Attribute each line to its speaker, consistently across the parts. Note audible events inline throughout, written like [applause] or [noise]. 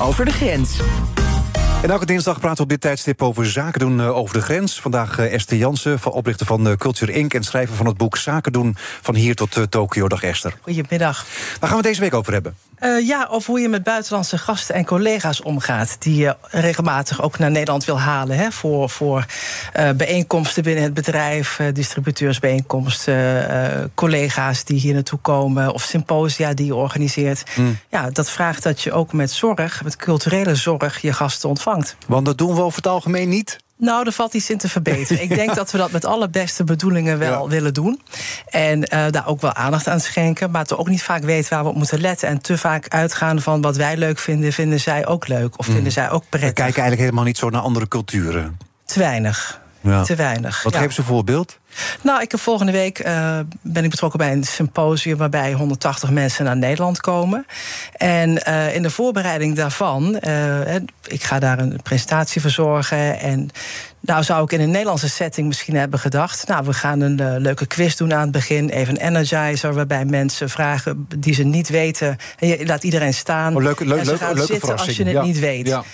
Speaker 1: over de grens.
Speaker 2: En elke dinsdag praten we op dit tijdstip over zaken doen uh, over de grens. Vandaag uh, Esther Jansen, van oprichter van uh, Culture Inc. en schrijver van het boek Zaken doen van hier tot Tokio. Dag Esther.
Speaker 3: Goedemiddag.
Speaker 2: Waar gaan we deze week over hebben?
Speaker 3: Uh, ja, of hoe je met buitenlandse gasten en collega's omgaat. die je regelmatig ook naar Nederland wil halen. Hè, voor voor uh, bijeenkomsten binnen het bedrijf, uh, distributeursbijeenkomsten, collega's die hier naartoe komen. of symposia die je organiseert. Mm. Ja, dat vraagt dat je ook met zorg, met culturele zorg, je gasten ontvangt.
Speaker 2: Want dat doen we over het algemeen niet.
Speaker 3: Nou, er valt iets in te verbeteren. Ik denk dat we dat met alle beste bedoelingen wel ja. willen doen. En uh, daar ook wel aandacht aan schenken. Maar te ook niet vaak weten waar we op moeten letten. En te vaak uitgaan van wat wij leuk vinden, vinden zij ook leuk. Of mm. vinden zij ook prettig.
Speaker 2: We kijken eigenlijk helemaal niet zo naar andere culturen.
Speaker 3: Te weinig. Ja. Te weinig.
Speaker 2: Wat
Speaker 3: ja.
Speaker 2: geeft ze voorbeeld?
Speaker 3: Nou, ik heb volgende week uh, ben ik betrokken bij een symposium waarbij 180 mensen naar Nederland komen. En uh, in de voorbereiding daarvan, uh, ik ga daar een presentatie verzorgen. En nou zou ik in een Nederlandse setting misschien hebben gedacht. Nou, we gaan een uh, leuke quiz doen aan het begin. Even een energizer waarbij mensen vragen die ze niet weten. En je laat iedereen staan.
Speaker 2: Oh, leuk,
Speaker 3: en ze gaan zitten als je het
Speaker 2: ja.
Speaker 3: niet weet.
Speaker 2: Ja.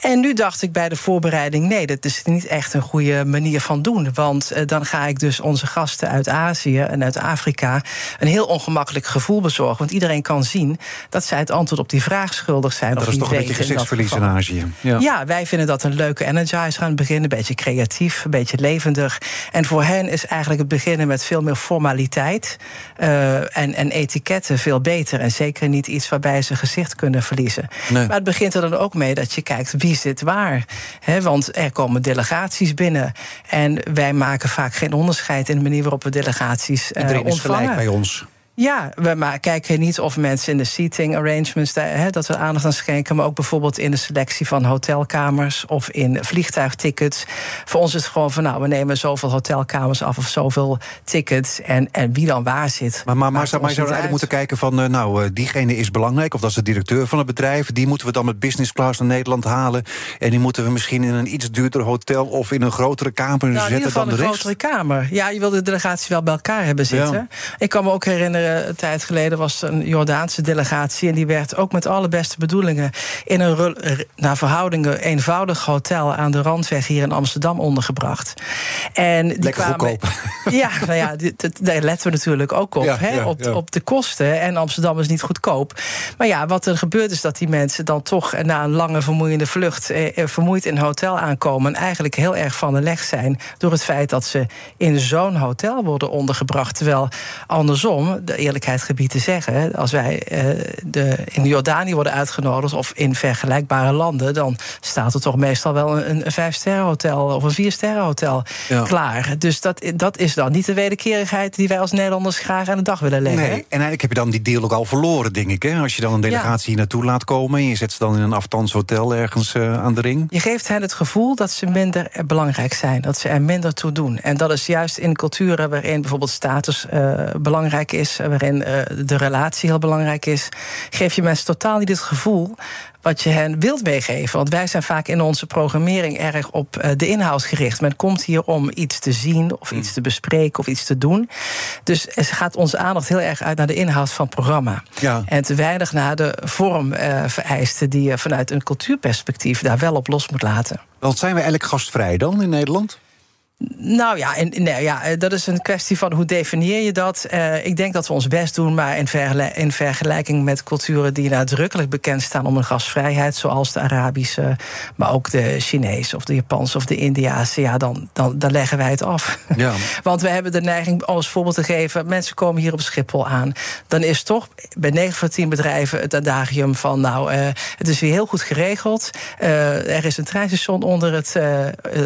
Speaker 3: En nu dacht ik bij de voorbereiding: nee, dat is niet echt een goede manier van doen. Want uh, dan ga ik dus onze gasten uit Azië en uit Afrika een heel ongemakkelijk gevoel bezorgen. Want iedereen kan zien dat zij het antwoord op die vraag schuldig zijn.
Speaker 2: Dat
Speaker 3: of
Speaker 2: is
Speaker 3: niet
Speaker 2: toch een beetje gezichtsverlies in. Azië. Ja.
Speaker 3: Ja, wij vinden dat een leuke energizer aan het begin. Een beetje creatief, een beetje levendig. En voor hen is eigenlijk het beginnen met veel meer formaliteit uh, en, en etiketten veel beter. En zeker niet iets waarbij ze gezicht kunnen verliezen.
Speaker 2: Nee.
Speaker 3: Maar het begint er dan ook mee dat je kijkt wie zit waar. He, want er komen delegaties binnen. En wij maken vaak geen onderscheid in de manier waarop we delegaties uh,
Speaker 2: Iedereen is gelijk bij ons.
Speaker 3: Ja, we maar kijken niet of mensen in de seating arrangements daar, hè, dat we aandacht aan schenken, maar ook bijvoorbeeld in de selectie van hotelkamers of in vliegtuigtickets. Voor ons is het gewoon van nou, we nemen zoveel hotelkamers af of zoveel tickets en, en wie dan waar zit.
Speaker 2: Maar, maar, maar, zou, maar je zou eigenlijk moeten kijken van, uh, nou, uh, diegene is belangrijk, of dat is de directeur van het bedrijf. Die moeten we dan met business class naar Nederland halen. En die moeten we misschien in een iets duurder hotel of in een grotere kamer
Speaker 3: Nou,
Speaker 2: zetten dan de
Speaker 3: een
Speaker 2: rest.
Speaker 3: grotere kamer. Ja, je wil de delegatie wel bij elkaar hebben zitten.
Speaker 2: Ja.
Speaker 3: Ik kan me ook herinneren, een tijd geleden was een Jordaanse delegatie... en die werd ook met alle beste bedoelingen... in een naar verhoudingen eenvoudig hotel aan de Randweg hier in Amsterdam ondergebracht. En die
Speaker 2: Lekker
Speaker 3: kwamen,
Speaker 2: goedkoop. [laughs]
Speaker 3: Ja, nou ja, daar letten we natuurlijk ook op.
Speaker 2: Ja,
Speaker 3: hè,
Speaker 2: ja,
Speaker 3: op,
Speaker 2: ja.
Speaker 3: op de kosten. En Amsterdam is niet goedkoop. Maar ja, wat er gebeurt is dat die mensen dan toch... eh, na een lange vermoeiende vlucht eh, eh, vermoeid in een hotel aankomen... en eigenlijk heel erg van de leg zijn... door het feit dat ze in zo'n hotel worden ondergebracht. Terwijl andersom, de eerlijkheid gebied te zeggen... als wij eh, de, in Jordanië worden uitgenodigd... of in vergelijkbare landen... dan staat er toch meestal wel een, een vijfsterrenhotel... of een viersterrenhotel
Speaker 2: Ja.
Speaker 3: klaar. Dus dat, dat is dan niet de wederkerigheid... die wij als Nederlanders graag aan de dag willen leggen.
Speaker 2: Nee, en eigenlijk heb je dan die deal ook al verloren, denk ik. Hè? Als je dan een delegatie hier naartoe laat komen... en je zet ze dan in een aftans hotel ergens uh, aan de ring.
Speaker 3: Je geeft hen het gevoel dat ze minder belangrijk zijn, dat ze er minder toe doen. En dat is juist in culturen waarin bijvoorbeeld status uh, belangrijk is, waarin uh, de relatie heel belangrijk is, geef je mensen totaal niet het gevoel wat je hen wilt meegeven. Want wij zijn vaak in onze programmering erg op uh, de inhoud gericht. Men komt hier om iets te zien of iets te bespreken of iets te doen. Dus er gaat onze aandacht heel erg uit naar de inhoud van het programma.
Speaker 2: Ja.
Speaker 3: En te weinig naar de vormvereisten die je vanuit een cultuurperspectief daar wel op los moet laten.
Speaker 2: Want zijn we eigenlijk gastvrij dan in Nederland?
Speaker 3: Nou ja, en, nee, ja, dat is een kwestie van hoe definieer je dat. Uh, ik denk dat we ons best doen, maar in, vergel in, vergelijking met culturen die nadrukkelijk bekend staan om hun gastvrijheid, zoals de Arabische, maar ook de Chinese of de Japanse of de Indiaanse, ja, dan, dan, dan leggen wij het af.
Speaker 2: Ja. [laughs]
Speaker 3: Want we hebben de neiging, om als voorbeeld te geven, mensen komen hier op Schiphol aan. Dan is toch bij 9 van 10 bedrijven het adagium van, nou, uh, het is weer heel goed geregeld. Uh, er is een treinstation onder het,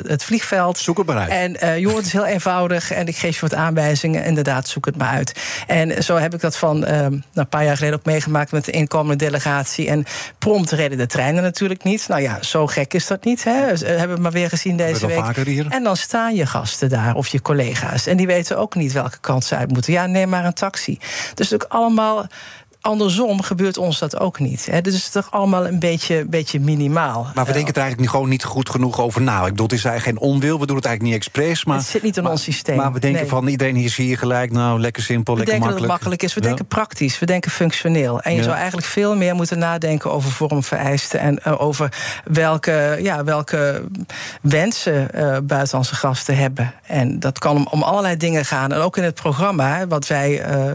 Speaker 3: het vliegveld.
Speaker 2: Zoek het maar uit.
Speaker 3: En uh, joh, het is heel eenvoudig en ik geef je wat aanwijzingen. Inderdaad, zoek het maar uit. En zo heb ik dat van uh, een paar jaar geleden ook meegemaakt met de inkomende delegatie. En prompt reden de treinen natuurlijk niet. Nou ja, zo gek is dat niet. Hè. We hebben we maar weer gezien deze week.
Speaker 2: Hier.
Speaker 3: En dan staan je gasten daar of je collega's. En die weten ook niet welke kant ze uit moeten. Ja, neem maar een taxi. Dus ook allemaal andersom gebeurt ons dat ook niet. Hè. Dus het is toch allemaal een beetje, beetje minimaal.
Speaker 2: Maar we denken er eigenlijk gewoon niet goed genoeg over na. Ik bedoel, het is eigenlijk geen onwil, we doen het eigenlijk niet expres. Maar,
Speaker 3: het zit niet in ons systeem.
Speaker 2: Maar we denken van iedereen hier zie je gelijk, nou lekker simpel,
Speaker 3: we
Speaker 2: lekker
Speaker 3: makkelijk. We denken dat het makkelijk is. We denken praktisch, we denken functioneel. En je zou eigenlijk veel meer moeten nadenken over vormvereisten en uh, over welke, ja, welke wensen uh, buitenlandse gasten hebben. En dat kan om, om, allerlei dingen gaan. En ook in het programma, wat wij uh,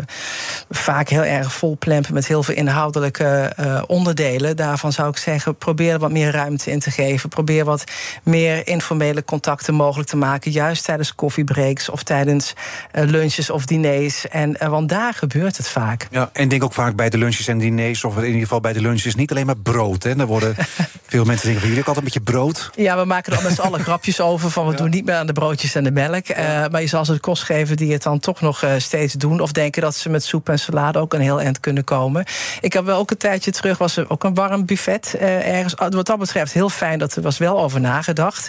Speaker 3: vaak heel erg vol met heel veel inhoudelijke onderdelen. Daarvan zou ik zeggen, probeer er wat meer ruimte in te geven. Probeer wat meer informele contacten mogelijk te maken. Juist tijdens koffiebreaks of tijdens lunches of diners. En, want daar gebeurt het vaak.
Speaker 2: Ja, en denk ook vaak bij de lunches en diners, of in ieder geval bij de lunches, niet alleen maar brood. Hè. Er worden [laughs] veel mensen denken van jullie ook altijd een beetje brood.
Speaker 3: Ja, we maken er met z'n allen [laughs] grapjes over van we doen niet meer aan de broodjes en de melk. Uh, maar je zal ze de kost geven die het dan toch nog uh, steeds doen. Of denken dat ze met soep en salade ook een heel eind kunnen komen. Ik heb wel ook een tijdje terug, was er ook een warm buffet uh, ergens. Wat dat betreft heel fijn, dat er was wel over nagedacht.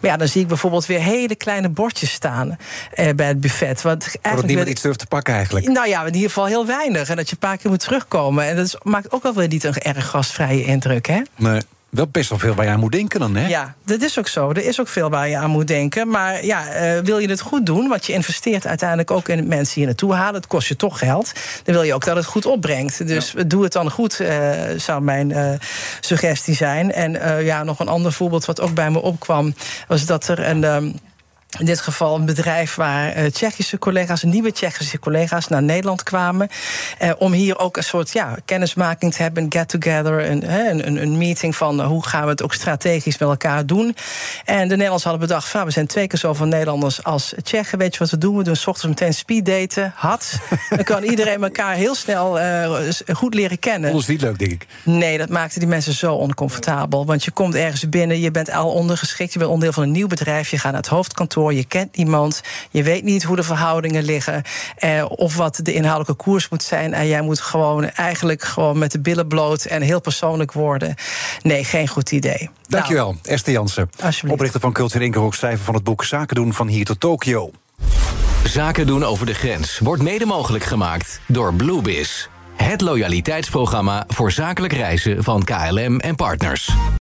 Speaker 3: Maar ja, dan zie ik bijvoorbeeld weer hele kleine bordjes staan bij het buffet.
Speaker 2: Wat eigenlijk niemand iets durft te pakken eigenlijk.
Speaker 3: Nou ja, in ieder geval heel weinig. En dat je een paar keer moet terugkomen. En dat is, maakt ook wel weer niet een erg gastvrije indruk, hè?
Speaker 2: Nee. Wel best wel veel waar je aan moet denken dan, hè?
Speaker 3: Ja, dat is ook zo. Er is ook veel waar je aan moet denken. Maar ja, uh, wil je het goed doen, want je investeert uiteindelijk ook in mensen hier naartoe halen. Het kost je toch geld. Dan wil je ook dat het goed opbrengt. Dus ja. doe het dan goed, uh, zou mijn uh, suggestie zijn. En ja, nog een ander voorbeeld wat ook bij me opkwam, was dat er een. Um, in dit geval een bedrijf waar uh, Tsjechische collega's, nieuwe Tsjechische collega's naar Nederland kwamen. Uh, om hier ook een soort ja, kennismaking te hebben, een get-together, een, een, een, meeting van uh, hoe gaan we het ook strategisch met elkaar doen. En de Nederlanders hadden bedacht: van, we zijn twee keer zoveel Nederlanders als Tsjechen. Weet je wat we doen? We doen s ochtends meteen speeddaten, had. [laughs] Dan kan iedereen elkaar heel snel goed leren kennen.
Speaker 2: Dat is niet leuk, denk ik.
Speaker 3: Nee, dat maakte die mensen zo oncomfortabel. Want je komt ergens binnen, je bent al ondergeschikt, je bent onderdeel van een nieuw bedrijf, je gaat naar het hoofdkantoor je kent niemand, je weet niet hoe de verhoudingen liggen eh, of wat de inhoudelijke koers moet zijn. En jij moet gewoon eigenlijk gewoon met de billen bloot en heel persoonlijk worden. Nee, geen goed idee.
Speaker 2: Dankjewel, nou, Esther Jansen, oprichter van Cultuur Inkerhoek, schrijver van het boek Zaken doen van hier tot Tokio.
Speaker 1: Zaken doen over de grens wordt mede mogelijk gemaakt door Bluebiz. Het loyaliteitsprogramma voor zakelijk reizen van KLM en partners.